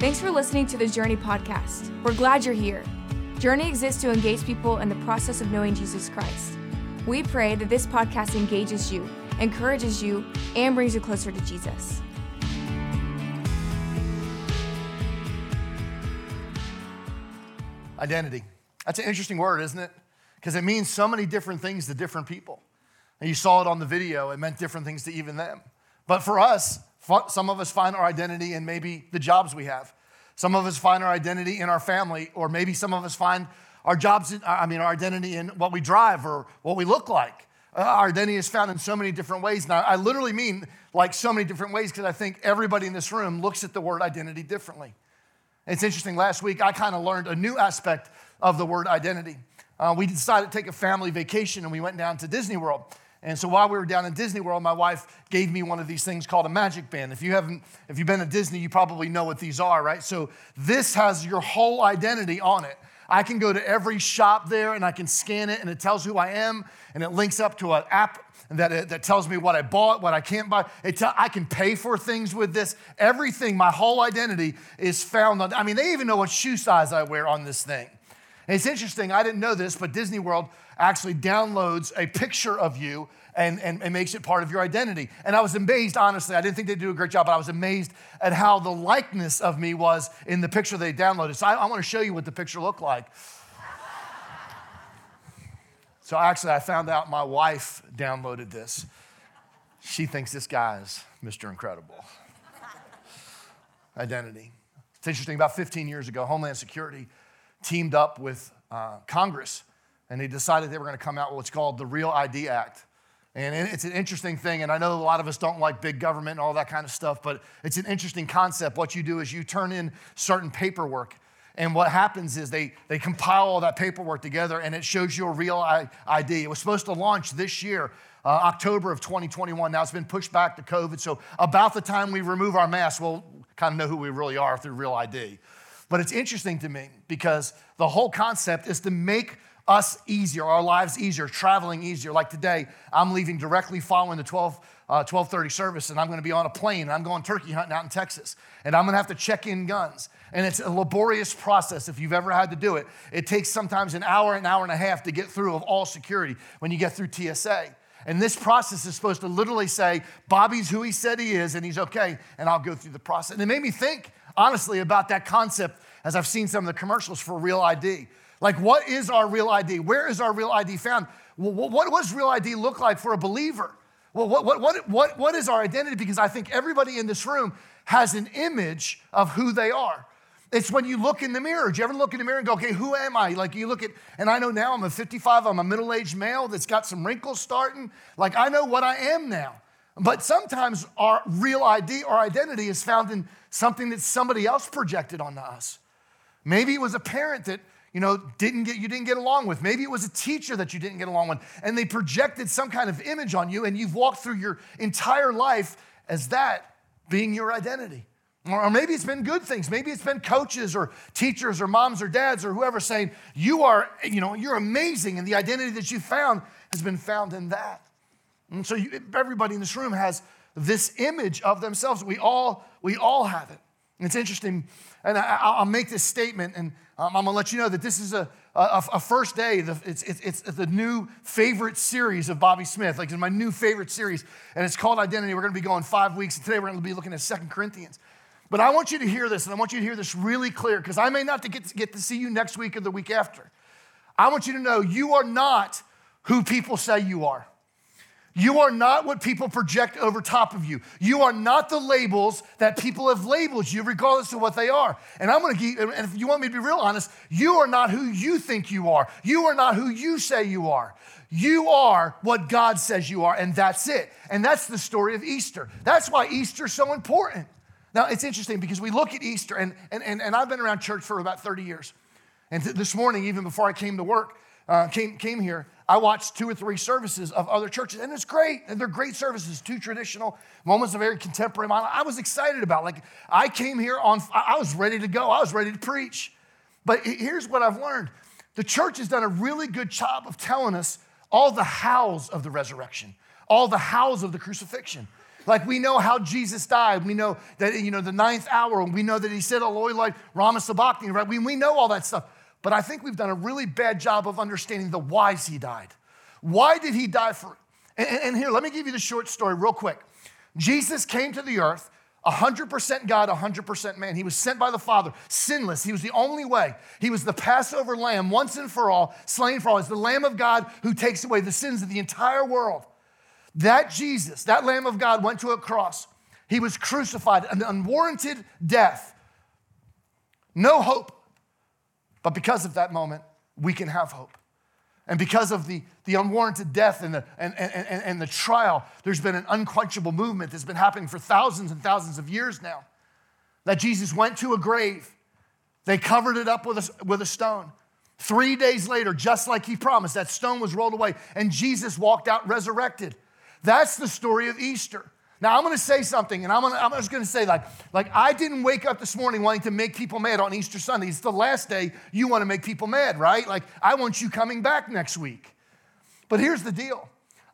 Thanks for listening to the Journey podcast. We're glad you're here. Journey exists to engage people in the process of knowing Jesus Christ. We pray that this podcast engages you, encourages you, and brings you closer to Jesus. Identity. That's an interesting word, isn't it? Because it means so many different things to different people. And you saw it on the video, it meant different things to even them. But for us, some of us find our identity in maybe the jobs we have. Some of us find our identity in our family, or maybe some of us find our jobs, I mean, our identity in what we drive or what we look like. Uh, our identity is found in so many different ways. Now, I literally mean like so many different ways because I think everybody in this room looks at the word identity differently. It's interesting, last week I kind of learned a new aspect of the word identity. Uh, we decided to take a family vacation and we went down to Disney World. And so while we were down in Disney World, my wife gave me one of these things called a magic band. If you haven't, if you've been to Disney, you probably know what these are, right? So this has your whole identity on it. I can go to every shop there and I can scan it and it tells who I am and it links up to an app that, that tells me what I bought, what I can't buy. I can pay for things with this. Everything, my whole identity is found on. I mean, they even know what shoe size I wear on this thing. And it's interesting, I didn't know this, but Disney World actually downloads a picture of you and, and, and, makes it part of your identity. And I was amazed, honestly. I didn't think they'd do a great job, but I was amazed at how the likeness of me was in the picture they downloaded. So I, I want to show you what the picture looked like. So actually, I found out my wife downloaded this. She thinks this guy is Mr. Incredible. Identity. It's interesting, about 15 years ago, Homeland Security teamed up with uh, Congress and they decided they were going to come out with what's called the Real ID Act. And it's an interesting thing, and I know a lot of us don't like big government and all that kind of stuff, but it's an interesting concept. What you do is you turn in certain paperwork, and what happens is they, they compile all that paperwork together and it shows you a real ID. It was supposed to launch this year, uh, October of 2021. Now it's been pushed back to COVID, so about the time we remove our masks, we'll kind of know who we really are through Real ID. But it's interesting to me because the whole concept is to make us easier, our lives easier, traveling easier. Like today, I'm leaving directly following the 12, uh, 1230 service, and I'm gonna be on a plane, and I'm going turkey hunting out in Texas, and I'm gonna have to check in guns. And it's a laborious process if you've ever had to do it. It takes sometimes an hour, an hour and a half to get through of all security when you get through TSA. And this process is supposed to literally say, Bobby's who he said he is, and he's okay, and I'll go through the process. And it made me think, honestly, about that concept as I've seen some of the commercials for Real ID. Like, what is our real ID? Where is our real ID found? Well, what does real ID look like for a believer? Well, what, what, what, what, what is our identity? Because I think everybody in this room has an image of who they are. It's when you look in the mirror. Do you ever look in the mirror and go, okay, who am I? Like you look at, and I know now I'm a 55, I'm a middle aged male that's got some wrinkles starting. Like I know what I am now. But sometimes our real ID our identity is found in something that somebody else projected onto us. Maybe it was a parent that you know didn't get you didn't get along with. Maybe it was a teacher that you didn't get along with and they projected some kind of image on you and you've walked through your entire life as that being your identity. Or maybe it's been good things. Maybe it's been coaches or teachers or moms or dads or whoever saying you are you know you're amazing and the identity that you found has been found in that. And so you, everybody in this room has this image of themselves we all we all have it it's interesting and I, will make this statement, and um, I'm gonna let you know that this is a, a, a first day. It's, it's, it's, the new favorite series of Bobby Smith. Like, it's my new favorite series, and it's called Identity. We're gonna be going five weeks, and today we're gonna be looking at Second Corinthians. But I want you to hear this, and I want you to hear this really clear, because I may not get to, get to see you next week or the week after. I want you to know you are not who people say you are. You are not what people project over top of you. You are not the labels that people have labeled you, regardless of what they are. And I'm gonna give, and if you want me to be real honest, you are not who you think you are. You are not who you say you are. You are what God says you are, and that's it. And that's the story of Easter. That's why Easter is so important. Now, it's interesting because we look at Easter, and, and, and, and I've been around church for about 30 years. And th- this morning, even before I came to work, uh, came, came here, I watched two or three services of other churches, and it's great. And they're great services, two traditional, was a very contemporary model. I was excited about. Like I came here on, I was ready to go. I was ready to preach. But here's what I've learned: the church has done a really good job of telling us all the hows of the resurrection, all the hows of the crucifixion. Like we know how Jesus died. We know that, you know, the ninth hour, we know that he said, Eloi like Rama Sabachthani, right? We, we know all that stuff. But I think we've done a really bad job of understanding the whys he died. Why did he die for? And, and here, let me give you the short story real quick. Jesus came to the earth 100% God, 100% man. He was sent by the Father, sinless. He was the only way. He was the Passover lamb, once and for all, slain for all. He's the Lamb of God who takes away the sins of the entire world. That Jesus, that Lamb of God, went to a cross. He was crucified, an unwarranted death. No hope. But because of that moment, we can have hope. And because of the, the unwarranted death and the, and, and, and, and the trial, there's been an unquenchable movement that's been happening for thousands and thousands of years now. That Jesus went to a grave, they covered it up with a, with a stone. Three days later, just like he promised, that stone was rolled away and Jesus walked out resurrected. That's the story of Easter. Now I'm going to say something, and I'm, gonna, I'm just going to say like, like I didn't wake up this morning wanting to make people mad on Easter Sunday. It's the last day you want to make people mad, right? Like I want you coming back next week. But here's the deal.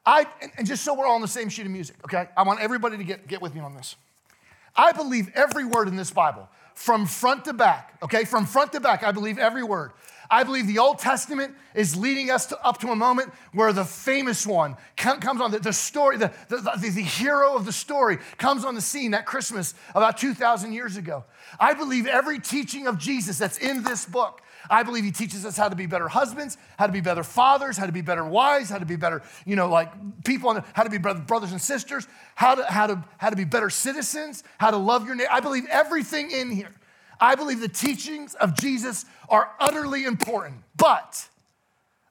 I and just so we're all on the same sheet of music, okay? I want everybody to get, get with me on this. I believe every word in this Bible, from front to back, okay? From front to back, I believe every word. I believe the Old Testament is leading us to, up to a moment where the famous one comes on, the, the story, the, the, the, the hero of the story comes on the scene at Christmas about 2,000 years ago. I believe every teaching of Jesus that's in this book, I believe he teaches us how to be better husbands, how to be better fathers, how to be better wives, how to be better, you know, like people, how to be brothers and sisters, how to, how to, how to be better citizens, how to love your neighbor. I believe everything in here. I believe the teachings of Jesus are utterly important, but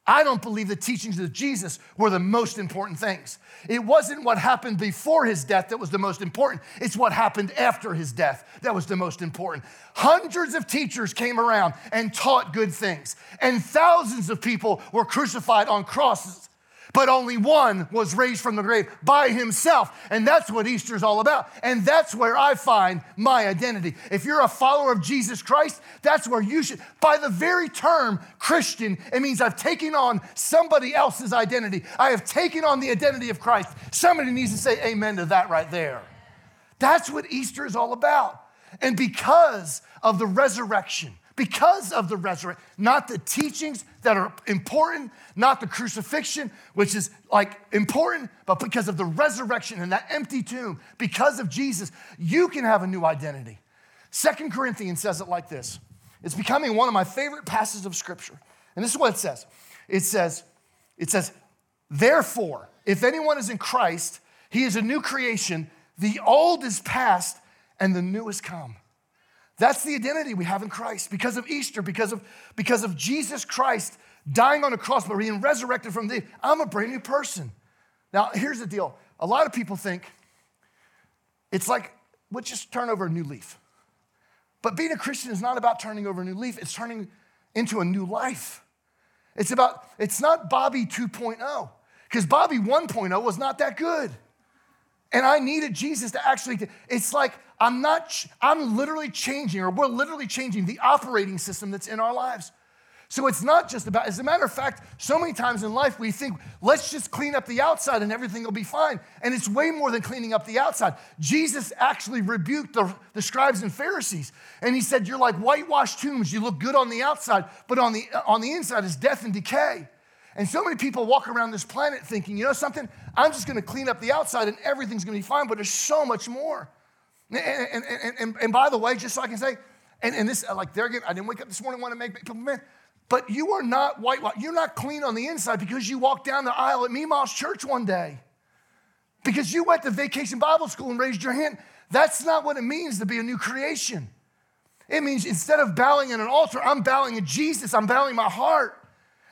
I don't believe the teachings of Jesus were the most important things. It wasn't what happened before his death that was the most important, it's what happened after his death that was the most important. Hundreds of teachers came around and taught good things, and thousands of people were crucified on crosses but only one was raised from the grave by himself. And that's what Easter is all about. And that's where I find my identity. If you're a follower of Jesus Christ, that's where you should. By the very term Christian, it means I've taken on somebody else's identity. I have taken on the identity of Christ. Somebody needs to say amen to that right there. That's what Easter is all about. And because of the resurrection, because of the resurrection, not the teachings that are important, not the crucifixion, which is like important, but because of the resurrection and that empty tomb, because of Jesus, you can have a new identity. Second Corinthians says it like this. It's becoming one of my favorite passages of scripture. And this is what it says. It says, it says, therefore, if anyone is in Christ, he is a new creation. The old is past and the new has come. That's the identity we have in Christ because of Easter, because of, because of Jesus Christ dying on a cross, but being resurrected from the. I'm a brand new person. Now, here's the deal a lot of people think it's like, let's just turn over a new leaf. But being a Christian is not about turning over a new leaf, it's turning into a new life. It's about, it's not Bobby 2.0, because Bobby 1.0 was not that good. And I needed Jesus to actually, it's like I'm not, I'm literally changing, or we're literally changing the operating system that's in our lives. So it's not just about, as a matter of fact, so many times in life we think, let's just clean up the outside and everything will be fine. And it's way more than cleaning up the outside. Jesus actually rebuked the, the scribes and Pharisees. And he said, You're like whitewashed tombs. You look good on the outside, but on the, on the inside is death and decay. And so many people walk around this planet thinking, you know something? I'm just gonna clean up the outside and everything's gonna be fine, but there's so much more. And, and, and, and, by the way, just so I can say, and, and this, like there again, I didn't wake up this morning wanting to make people mad, but you are not white, you're not clean on the inside because you walked down the aisle at Meemaw's church one day. Because you went to vacation Bible school and raised your hand. That's not what it means to be a new creation. It means instead of bowing at an altar, I'm bowing at Jesus, I'm bowing my heart.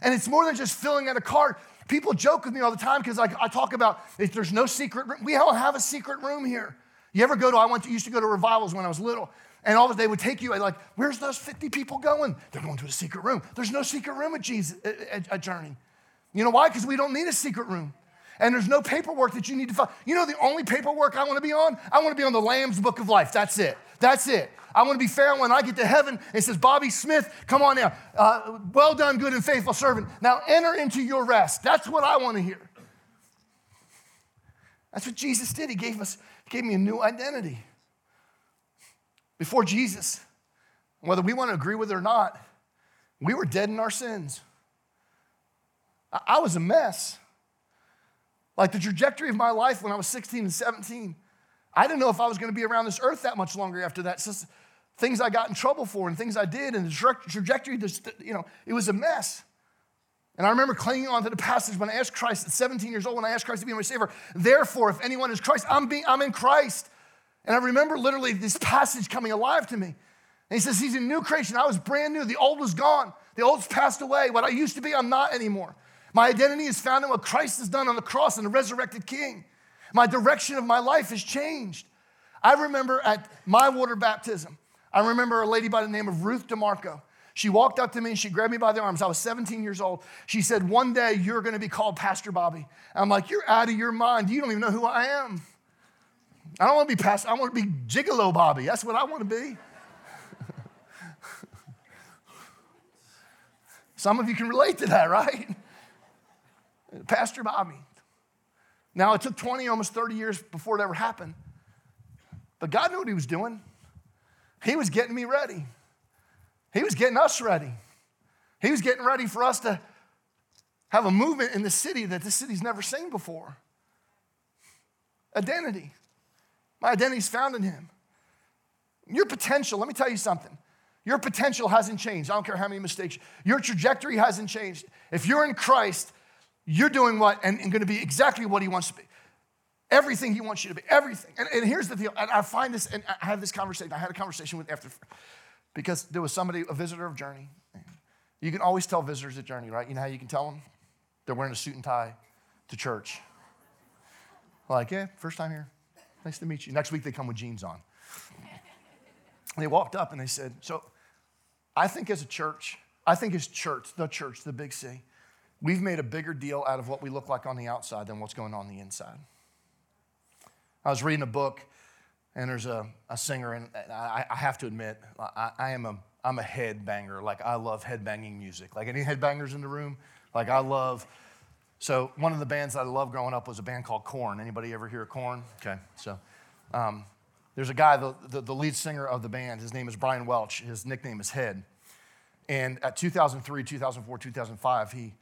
And it's more than just filling out a card. People joke with me all the time because I, I talk about if there's no secret room. We all have a secret room here. You ever go to, I went to, used to go to revivals when I was little, and all of they would take you, like, where's those 50 people going? They're going to a secret room. There's no secret room at Jesus, at Journey. You know why? Because we don't need a secret room. And there's no paperwork that you need to fill. You know the only paperwork I want to be on? I want to be on the Lamb's Book of Life. That's it. That's it. I want to be fair when I get to heaven. It says, Bobby Smith, come on now. Uh, well done, good and faithful servant. Now enter into your rest. That's what I want to hear. That's what Jesus did. He gave us gave me a new identity. Before Jesus, whether we want to agree with it or not, we were dead in our sins. I was a mess. Like the trajectory of my life when I was 16 and 17, I didn't know if I was going to be around this earth that much longer after that. Things I got in trouble for and things I did and the trajectory, you know, it was a mess. And I remember clinging on to the passage when I asked Christ at 17 years old, when I asked Christ to be my Savior, therefore, if anyone is Christ, I'm, being, I'm in Christ. And I remember literally this passage coming alive to me. And he says, He's a new creation. I was brand new. The old was gone, the old's passed away. What I used to be, I'm not anymore. My identity is found in what Christ has done on the cross and the resurrected King. My direction of my life has changed. I remember at my water baptism, I remember a lady by the name of Ruth DeMarco. She walked up to me and she grabbed me by the arms. I was 17 years old. She said, One day you're going to be called Pastor Bobby. I'm like, You're out of your mind. You don't even know who I am. I don't want to be Pastor, I want to be Gigolo Bobby. That's what I want to be. Some of you can relate to that, right? Pastor Bobby. Now, it took 20, almost 30 years before it ever happened. But God knew what He was doing. He was getting me ready. He was getting us ready. He was getting ready for us to have a movement in the city that this city's never seen before. Identity. My identity is found in Him. Your potential, let me tell you something. Your potential hasn't changed. I don't care how many mistakes. Your trajectory hasn't changed. If you're in Christ, you're doing what and, and going to be exactly what He wants to be. Everything He wants you to be. Everything. And, and here's the deal. And I find this, and I have this conversation. I had a conversation with after because there was somebody, a visitor of Journey. You can always tell visitors at Journey, right? You know how you can tell them? They're wearing a suit and tie to church. Like, yeah, first time here. Nice to meet you. Next week they come with jeans on. And they walked up and they said, So I think as a church, I think as church, the church, the big C, we've made a bigger deal out of what we look like on the outside than what's going on the inside. I was reading a book and there's a, a singer, and I, I have to admit, I, I, am a, I'm a headbanger. Like, I love headbanging music. Like, any headbangers in the room? Like, I love. So, one of the bands I loved growing up was a band called Korn. Anybody ever hear of Korn? Okay, so um, there's a guy, the, the, the lead singer of the band, his name is Brian Welch. His nickname is Head. And at 2003, 2004, 2005, he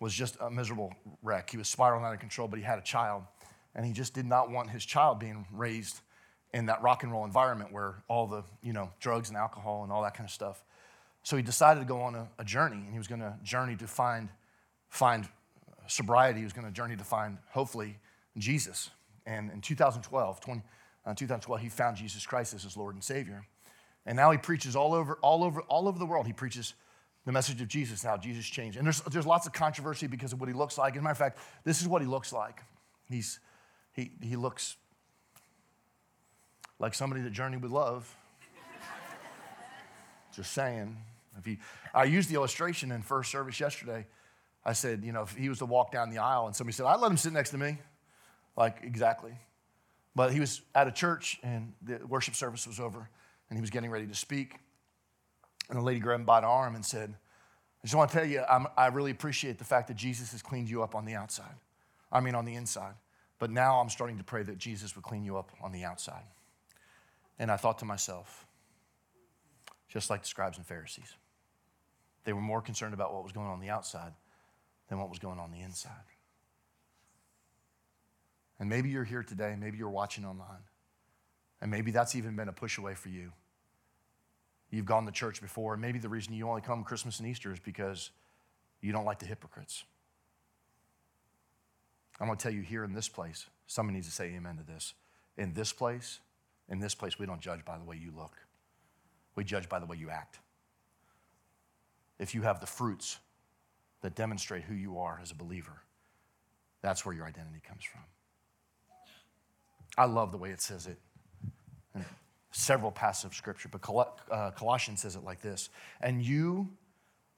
was just a miserable wreck. He was spiraling out of control, but he had a child. And he just did not want his child being raised in that rock and roll environment where all the, you know, drugs and alcohol and all that kind of stuff. So he decided to go on a, a journey, and he was going to journey to find, find sobriety. He was going to journey to find, hopefully, Jesus. And in 2012, 20, uh, 2012, he found Jesus Christ as his Lord and Savior. And now he preaches all over, all over, all over the world. He preaches the message of Jesus, how Jesus changed. And there's, there's lots of controversy because of what he looks like. As a matter of fact, this is what he looks like. He's, he, he looks like somebody that journeyed with love. Just saying. If he, I used the illustration in first service yesterday. I said, you know, if he was to walk down the aisle and somebody said, I'd let him sit next to me. Like, exactly. But he was at a church and the worship service was over and he was getting ready to speak. And a lady grabbed him by the arm and said, I just want to tell you, I'm, i really appreciate the fact that Jesus has cleaned you up on the outside. I mean, on the inside. But now I'm starting to pray that Jesus would clean you up on the outside. And I thought to myself, just like the scribes and Pharisees, they were more concerned about what was going on, on the outside than what was going on the inside. And maybe you're here today, maybe you're watching online, and maybe that's even been a push away for you. You've gone to church before, and maybe the reason you only come Christmas and Easter is because you don't like the hypocrites. I'm going to tell you here in this place, somebody needs to say amen to this. In this place, in this place, we don't judge by the way you look, we judge by the way you act. If you have the fruits that demonstrate who you are as a believer, that's where your identity comes from. I love the way it says it in several passages of scripture, but uh, Colossians says it like this And you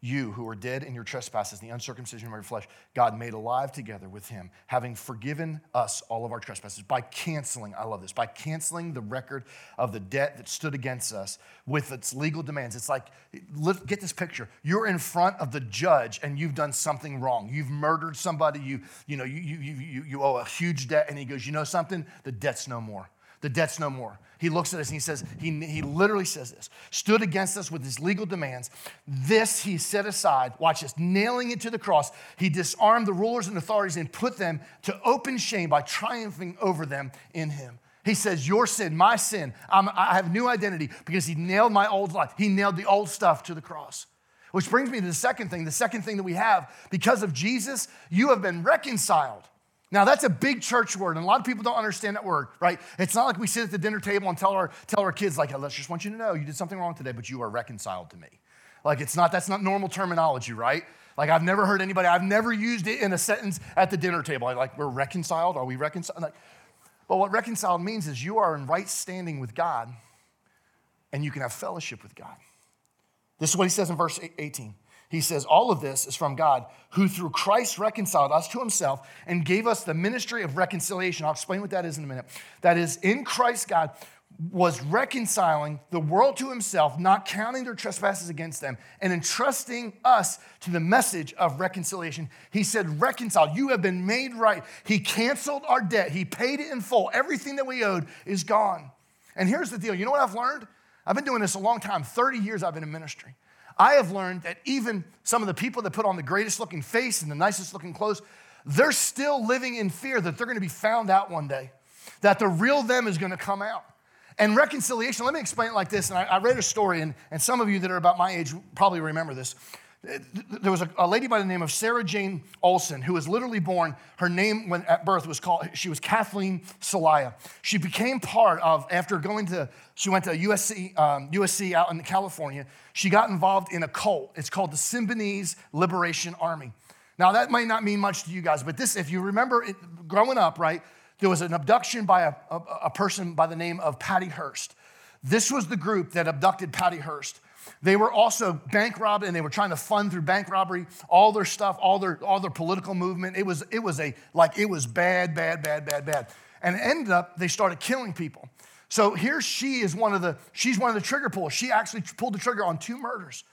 you who are dead in your trespasses, the uncircumcision of your flesh, God made alive together with him, having forgiven us all of our trespasses by canceling, I love this, by canceling the record of the debt that stood against us with its legal demands. It's like, get this picture. You're in front of the judge and you've done something wrong. You've murdered somebody, you, you know, you, you, you, you owe a huge debt, and he goes, you know something? The debt's no more. The debt's no more. He looks at us and he says, he, he literally says this stood against us with his legal demands. This he set aside, watch this, nailing it to the cross. He disarmed the rulers and authorities and put them to open shame by triumphing over them in him. He says, Your sin, my sin, I'm, i have new identity because he nailed my old life. He nailed the old stuff to the cross. Which brings me to the second thing. The second thing that we have, because of Jesus, you have been reconciled. Now, that's a big church word, and a lot of people don't understand that word, right? It's not like we sit at the dinner table and tell our, tell our kids, like, let's just want you to know you did something wrong today, but you are reconciled to me. Like, it's not, that's not normal terminology, right? Like, I've never heard anybody, I've never used it in a sentence at the dinner table. Like, we're reconciled. Are we reconciled? Like, but what reconciled means is you are in right standing with God, and you can have fellowship with God. This is what he says in verse 18. He says, All of this is from God, who through Christ reconciled us to himself and gave us the ministry of reconciliation. I'll explain what that is in a minute. That is, in Christ, God was reconciling the world to himself, not counting their trespasses against them, and entrusting us to the message of reconciliation. He said, Reconciled, you have been made right. He canceled our debt, He paid it in full. Everything that we owed is gone. And here's the deal you know what I've learned? I've been doing this a long time 30 years I've been in ministry. I have learned that even some of the people that put on the greatest looking face and the nicest looking clothes, they're still living in fear that they're going to be found out one day, that the real them is going to come out. And reconciliation, let me explain it like this. And I, I read a story, and, and some of you that are about my age probably remember this. There was a, a, lady by the name of Sarah Jane Olson who was literally born. Her name when at birth was called, she was Kathleen Soliah. She became part of, after going to, she went to USC, um, USC out in California, she got involved in a cult. It's called the Symbionese Liberation Army. Now, that might not mean much to you guys, but this, if you remember it, growing up, right, there was an abduction by a, a, a person by the name of Patty Hearst. This was the group that abducted Patty Hearst. They were also bank robbed and they were trying to fund through bank robbery all their stuff, all their, all their political movement. It was, it was a, like, it was bad, bad, bad, bad, bad. And it ended up, they started killing people. So here she is one of the, she's one of the trigger pullers. She actually pulled the trigger on two murders.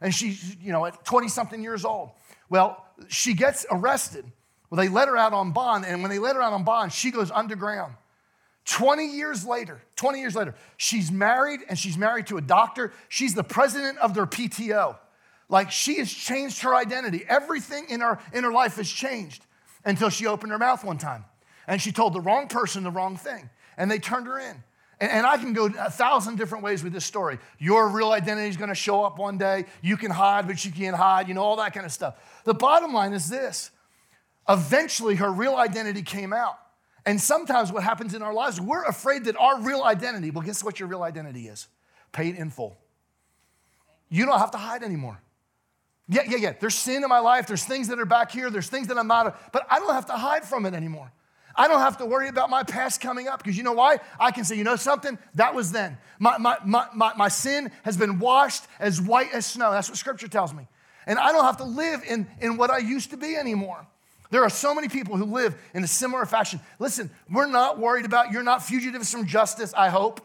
And she's, you know, at 20 something years old. Well, she gets arrested. Well, they let her out on bond. And when they let her out on bond, she goes underground. 20 years later, 20 years later, she's married and she's married to a doctor. She's the president of their PTO. Like she has changed her identity. Everything in her, in her life has changed until she opened her mouth one time and she told the wrong person the wrong thing and they turned her in. And, and I can go a thousand different ways with this story. Your real identity is going to show up one day. You can hide, but you can't hide, you know, all that kind of stuff. The bottom line is this eventually her real identity came out. And sometimes what happens in our lives, we're afraid that our real identity, well, guess what your real identity is? Paid in full. You don't have to hide anymore. Yeah, yeah, yeah. There's sin in my life. There's things that are back here. There's things that I'm not, but I don't have to hide from it anymore. I don't have to worry about my past coming up because you know why? I can say, you know something? That was then. My, my, my, my, my sin has been washed as white as snow. That's what scripture tells me. And I don't have to live in, in what I used to be anymore. There are so many people who live in a similar fashion. Listen, we're not worried about, you're not fugitives from justice, I hope.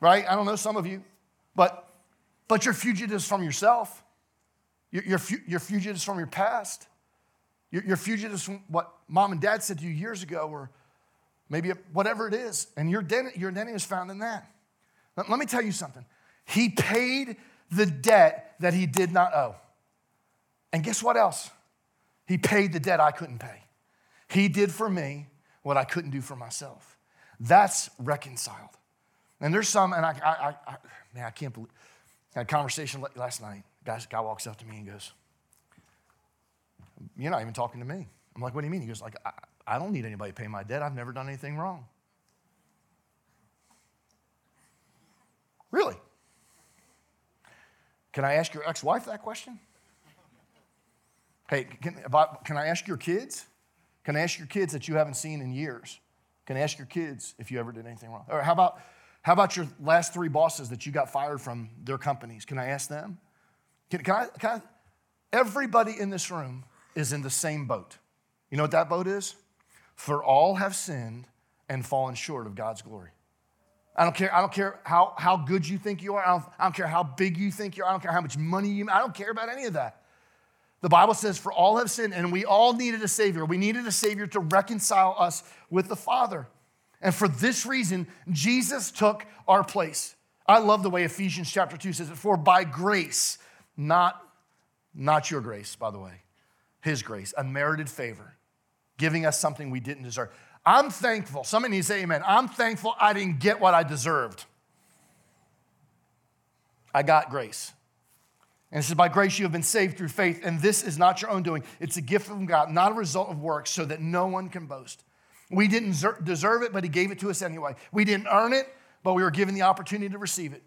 Right? I don't know some of you, but, but you're fugitives from yourself. You're, you're, you're fugitives from your past. You're, you're fugitives from what mom and dad said to you years ago, or maybe whatever it is. And your identity, your identity is found in that. Let me tell you something. He paid the debt that he did not owe. And guess what else? He paid the debt I couldn't pay. He did for me what I couldn't do for myself. That's reconciled. And there's some, and I, I, I man, I can't believe. I had a conversation last night. Guy, guy walks up to me and goes, "You're not even talking to me." I'm like, "What do you mean?" He goes, "Like, I, I don't need anybody to pay my debt. I've never done anything wrong." Really? Can I ask your ex-wife that question? Hey, can, I, can I ask your kids? Can I ask your kids that you haven't seen in years? Can I ask your kids if you ever did anything wrong? Or how about, how about your last three bosses that you got fired from their companies? Can I ask them? Can, can, I, can I? Everybody in this room is in the same boat. You know what that boat is? For all have sinned and fallen short of God's glory. I don't care, I don't care how, how good you think you are. I don't, I don't care how big you think you are. I don't care how much money you I don't care about any of that. The Bible says, For all have sinned, and we all needed a Savior. We needed a Savior to reconcile us with the Father. And for this reason, Jesus took our place. I love the way Ephesians chapter 2 says it for by grace, not, not your grace, by the way, his grace, unmerited favor, giving us something we didn't deserve. I'm thankful. Somebody needs to say amen. I'm thankful I didn't get what I deserved. I got grace. And it says, By grace you have been saved through faith, and this is not your own doing. It's a gift from God, not a result of works, so that no one can boast. We didn't deserve it, but He gave it to us anyway. We didn't earn it, but we were given the opportunity to receive it.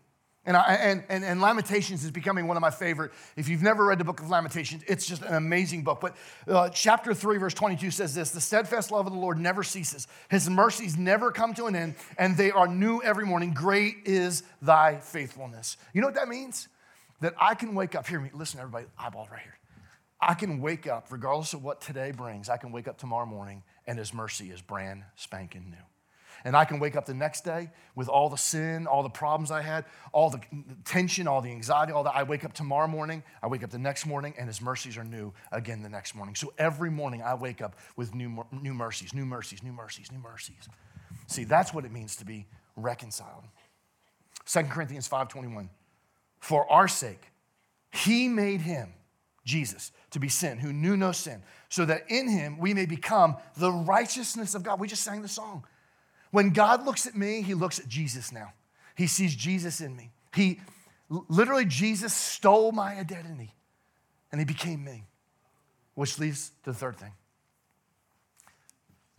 And, I, and, and, and, Lamentations is becoming one of my favorite. If you've never read the book of Lamentations, it's just an amazing book. But uh, chapter 3, verse 22 says this The steadfast love of the Lord never ceases, His mercies never come to an end, and they are new every morning. Great is thy faithfulness. You know what that means? That I can wake up, hear me, listen, everybody, eyeball right here. I can wake up, regardless of what today brings, I can wake up tomorrow morning and His mercy is brand spanking new. And I can wake up the next day with all the sin, all the problems I had, all the tension, all the anxiety, all that. I wake up tomorrow morning, I wake up the next morning, and His mercies are new again the next morning. So every morning I wake up with new, new mercies, new mercies, new mercies, new mercies. See, that's what it means to be reconciled. 2 Corinthians 5:21. For our sake, he made him, Jesus, to be sin, who knew no sin, so that in him we may become the righteousness of God. We just sang the song. When God looks at me, he looks at Jesus now. He sees Jesus in me. He literally, Jesus stole my identity and he became me, which leads to the third thing.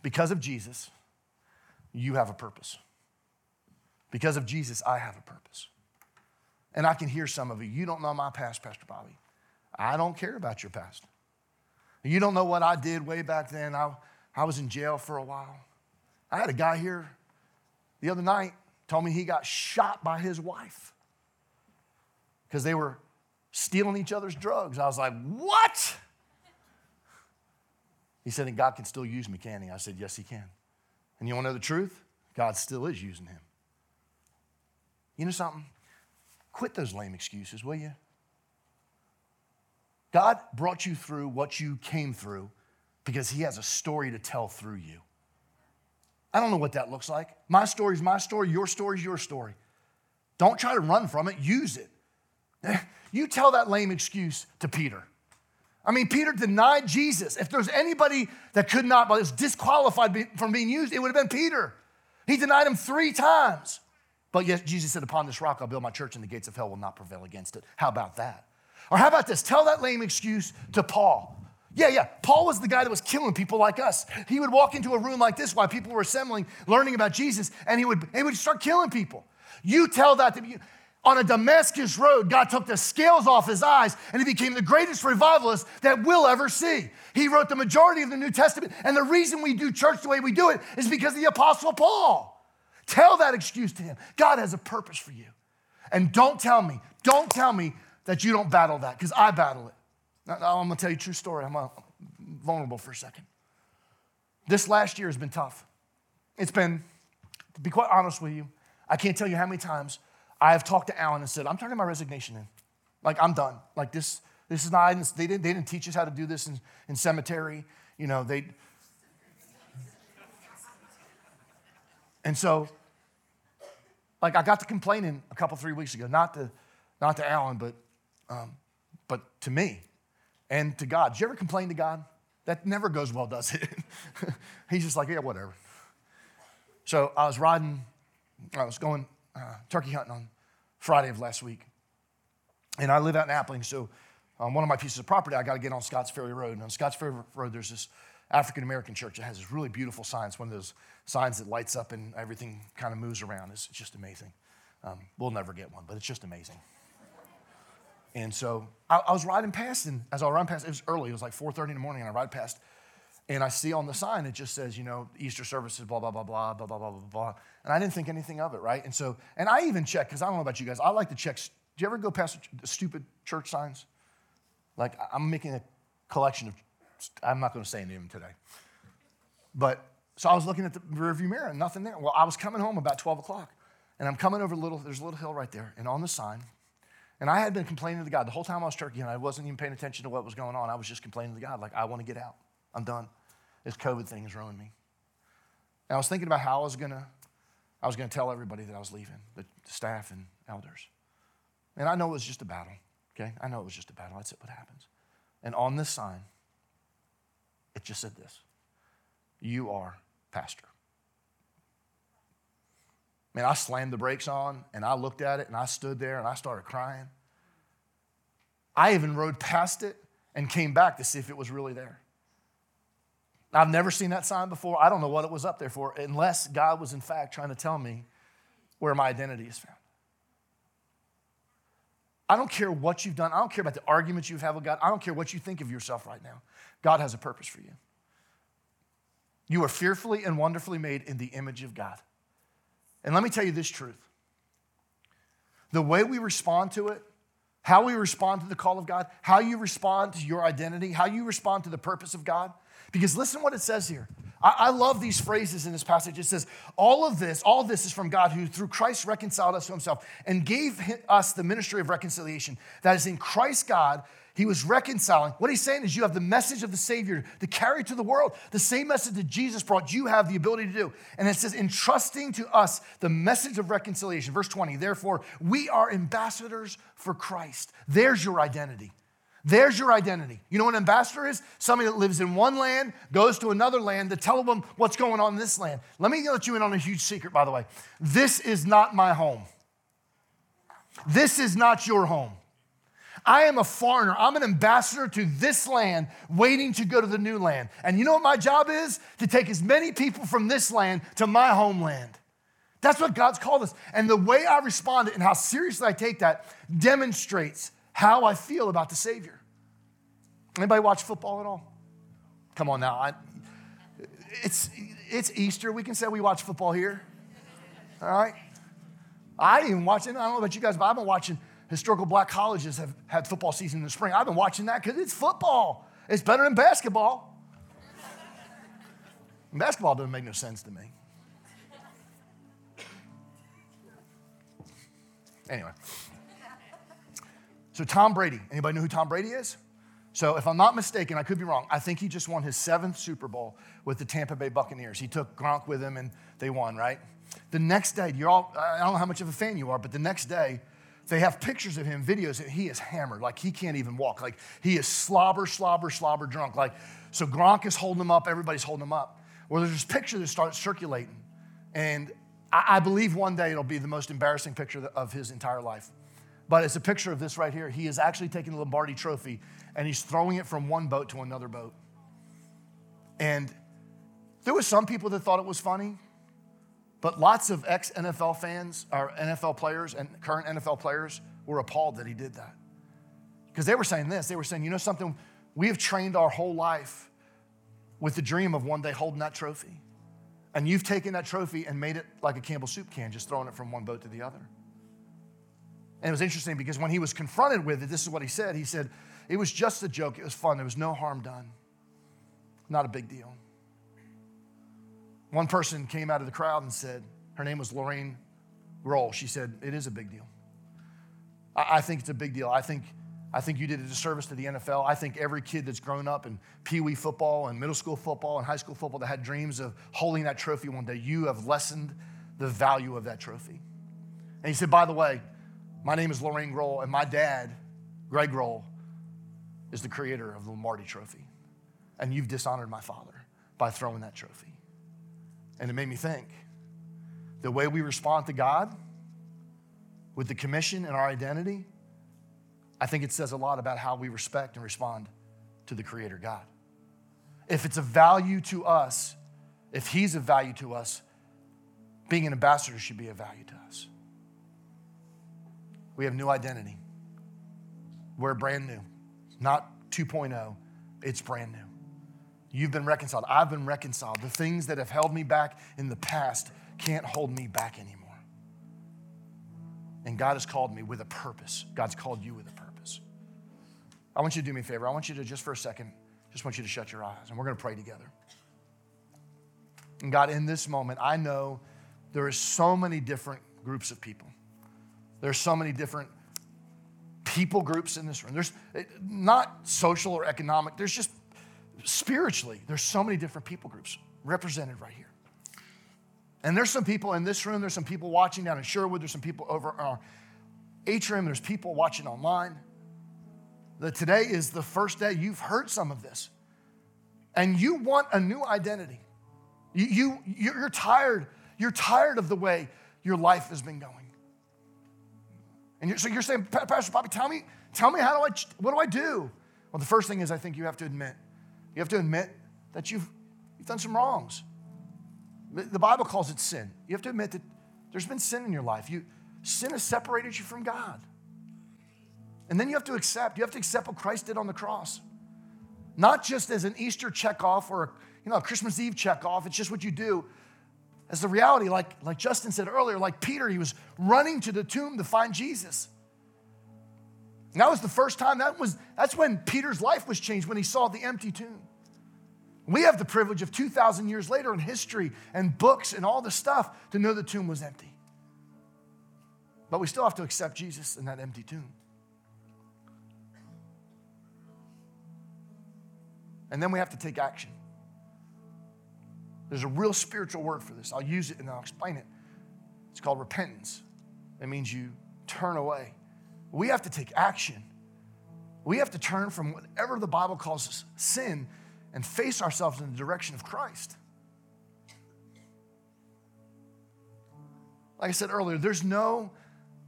Because of Jesus, you have a purpose. Because of Jesus, I have a purpose. And I can hear some of you, you don't know my past, Pastor Bobby. I don't care about your past. You don't know what I did way back then. I, I was in jail for a while. I had a guy here the other night told me he got shot by his wife because they were stealing each other's drugs. I was like, what? He said, and God can still use me, can he? I said, yes, he can. And you want to know the truth? God still is using him. You know something? Quit those lame excuses, will you? God brought you through what you came through because he has a story to tell through you. I don't know what that looks like. My story is my story, your story is your story. Don't try to run from it, use it. You tell that lame excuse to Peter. I mean, Peter denied Jesus. If there's anybody that could not, but is disqualified from being used, it would have been Peter. He denied him three times. But yet, Jesus said, Upon this rock I'll build my church, and the gates of hell will not prevail against it. How about that? Or how about this? Tell that lame excuse to Paul. Yeah, yeah. Paul was the guy that was killing people like us. He would walk into a room like this while people were assembling, learning about Jesus, and he would, he would start killing people. You tell that to me. On a Damascus road, God took the scales off his eyes and he became the greatest revivalist that we'll ever see. He wrote the majority of the New Testament. And the reason we do church the way we do it is because of the Apostle Paul. Tell that excuse to him. God has a purpose for you. And don't tell me, don't tell me that you don't battle that because I battle it. Now, I'm going to tell you a true story. I'm uh, vulnerable for a second. This last year has been tough. It's been, to be quite honest with you, I can't tell you how many times I have talked to Alan and said, I'm turning my resignation in. Like, I'm done. Like, this, this is not, they didn't, they didn't teach us how to do this in, in cemetery. You know, they. And so, like, I got to complaining a couple, three weeks ago, not to, not to Alan, but, um, but to me and to God. Did you ever complain to God? That never goes well, does it? He's just like, yeah, whatever. So I was riding, I was going uh, turkey hunting on Friday of last week. And I live out in Appling, so on one of my pieces of property, I got to get on Scotts Ferry Road. And on Scotts Ferry Road, there's this African American church that has this really beautiful sign. It's one of those signs that lights up and everything kind of moves around. It's just amazing. Um, we'll never get one, but it's just amazing. And so I, I, was riding past, and as I ran past, it was early, it was like 4.30 in the morning, and I ride past, and I see on the sign, it just says, you know, Easter services, blah, blah, blah, blah, blah, blah, blah, blah, blah. And I didn't think anything of it, right? And so, and I even checked, because I don't know about you guys, I like to check, do you ever go past stupid church signs? Like, I'm making a collection of, I'm not going to say any of them today. But, so I was looking at the rearview mirror, and nothing there. Well, I was coming home about 12 o'clock, and I'm coming over a little, there's a little hill right there, and on the sign, and I had been complaining to God the whole time I was turkey and I wasn't even paying attention to what was going on. I was just complaining to God, like, I want to get out. I'm done. This COVID thing has ruined me. And I was thinking about how I was gonna, I was gonna tell everybody that I was leaving, the staff and elders. And I know it was just a battle, okay? I know it was just a battle. That's it, what happens. And on this sign, it just said this You are pastor. Man, I slammed the brakes on and I looked at it and I stood there and I started crying. I even rode past it and came back to see if it was really there. I've never seen that sign before. I don't know what it was up there for, unless God was, in fact, trying to tell me where my identity is found. I don't care what you've done. I don't care about the arguments you've had with God. I don't care what you think of yourself right now. God has a purpose for you. You are fearfully and wonderfully made in the image of God. And let me tell you this truth the way we respond to it, how we respond to the call of God, how you respond to your identity, how you respond to the purpose of God. Because listen what it says here. I, love these phrases in this passage. It says, All of this, all this is from God who through Christ reconciled us to himself and gave us the ministry of reconciliation. That is in Christ God he was reconciling. What he's saying is, you have the message of the Savior to carry to the world. The same message that Jesus brought, you have the ability to do. And it says, entrusting to us the message of reconciliation. Verse 20, therefore, we are ambassadors for Christ. There's your identity. There's your identity. You know what an ambassador is? Somebody that lives in one land, goes to another land to tell them what's going on in this land. Let me let you in on a huge secret, by the way. This is not my home. This is not your home. I am a foreigner. I'm an ambassador to this land waiting to go to the new land. And you know what my job is? To take as many people from this land to my homeland. That's what God's called us. And the way I respond and how seriously I take that demonstrates how I feel about the Savior. Anybody watch football at all? Come on now. I, it's, it's Easter. We can say we watch football here. All right? I didn't even watch it. I don't know about you guys, but I've been watching historical black colleges have had football season in the spring. I've been watching that because it's football. It's better than basketball. basketball doesn't make no sense to me. Anyway. So Tom Brady, anybody know who Tom Brady is? So if I'm not mistaken, I could be wrong. I think he just won his seventh Super Bowl with the Tampa Bay Buccaneers. He took Gronk with him and they won, right? The next day, you're all, I don't know how much of a fan you are, but the next day, they have pictures of him, videos that he is hammered, like he can't even walk. Like he is slobber, slobber, slobber drunk. Like, so Gronk is holding him up, everybody's holding him up. Well, there's this picture that starts circulating. And I, I believe one day it'll be the most embarrassing picture of his entire life. But it's a picture of this right here. He is actually taking the Lombardi trophy and he's throwing it from one boat to another boat. And there were some people that thought it was funny. But lots of ex NFL fans, or NFL players, and current NFL players were appalled that he did that. Because they were saying this they were saying, you know something? We have trained our whole life with the dream of one day holding that trophy. And you've taken that trophy and made it like a Campbell soup can, just throwing it from one boat to the other. And it was interesting because when he was confronted with it, this is what he said. He said, It was just a joke. It was fun. There was no harm done. Not a big deal. One person came out of the crowd and said, her name was Lorraine Grohl. She said, It is a big deal. I, I think it's a big deal. I think, I think you did a disservice to the NFL. I think every kid that's grown up in Pee Wee football and middle school football and high school football that had dreams of holding that trophy one day, you have lessened the value of that trophy. And he said, By the way, my name is Lorraine Grohl, and my dad, Greg Grohl, is the creator of the Lombardi trophy. And you've dishonored my father by throwing that trophy. And it made me think the way we respond to God with the commission and our identity, I think it says a lot about how we respect and respond to the Creator God. If it's a value to us, if He's a value to us, being an ambassador should be a value to us. We have new identity. We're brand new, not 2.0, it's brand new. You've been reconciled. I've been reconciled. The things that have held me back in the past can't hold me back anymore. And God has called me with a purpose. God's called you with a purpose. I want you to do me a favor. I want you to, just for a second, just want you to shut your eyes and we're going to pray together. And God, in this moment, I know there are so many different groups of people. There's so many different people groups in this room. There's not social or economic, there's just spiritually, there's so many different people groups represented right here. And there's some people in this room, there's some people watching down in Sherwood, there's some people over our atrium, there's people watching online. That today is the first day you've heard some of this. And you want a new identity. You, you, you're tired. You're tired of the way your life has been going. And you're, so you're saying, Pastor Bobby, tell me, tell me how do I, what do I do? Well, the first thing is I think you have to admit. You have to admit that you've, you've done some wrongs. The Bible calls it sin. You have to admit that there's been sin in your life. You, sin has separated you from God. And then you have to accept, you have to accept what Christ did on the cross. Not just as an Easter check off or a, you know, a Christmas Eve check off, it's just what you do. As the reality, like, like Justin said earlier, like Peter, he was running to the tomb to find Jesus. And that was the first time, that was, that's when Peter's life was changed, when he saw the empty tomb. We have the privilege of 2,000 years later in history and books and all the stuff to know the tomb was empty. But we still have to accept Jesus in that empty tomb. And then we have to take action. There's a real spiritual word for this. I'll use it and I'll explain it. It's called repentance. It means you turn away. We have to take action. We have to turn from whatever the Bible calls sin and face ourselves in the direction of Christ. Like I said earlier, there's no,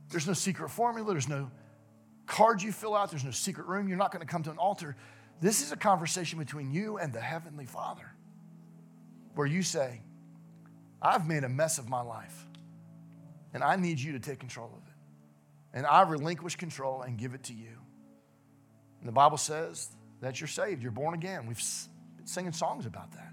there's no secret formula, there's no card you fill out, there's no secret room. You're not going to come to an altar. This is a conversation between you and the Heavenly Father where you say, I've made a mess of my life, and I need you to take control of it. And I relinquish control and give it to you. And the Bible says that you're saved, you're born again. We've been singing songs about that.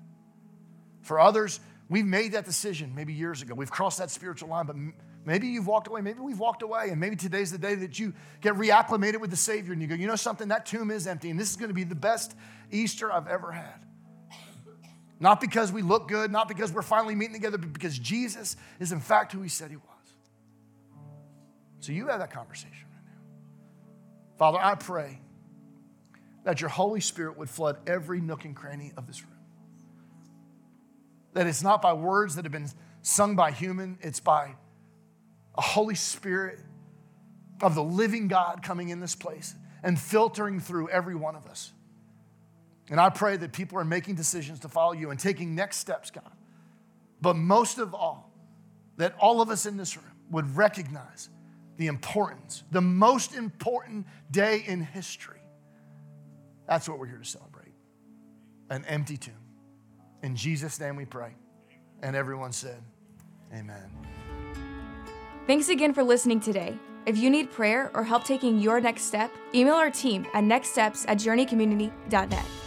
For others, we've made that decision maybe years ago. We've crossed that spiritual line, but maybe you've walked away. Maybe we've walked away, and maybe today's the day that you get reacclimated with the Savior and you go, you know something, that tomb is empty, and this is going to be the best Easter I've ever had. Not because we look good, not because we're finally meeting together, but because Jesus is in fact who he said he was. So you have that conversation right now. Father, I pray that your Holy Spirit would flood every nook and cranny of this room. That it's not by words that have been sung by human, it's by a Holy Spirit of the living God coming in this place and filtering through every one of us. And I pray that people are making decisions to follow you and taking next steps, God. But most of all, that all of us in this room would recognize the importance, the most important day in history that's what we're here to celebrate an empty tomb. In Jesus' name we pray. And everyone said, Amen. Thanks again for listening today. If you need prayer or help taking your next step, email our team at nextsteps at journeycommunity.net.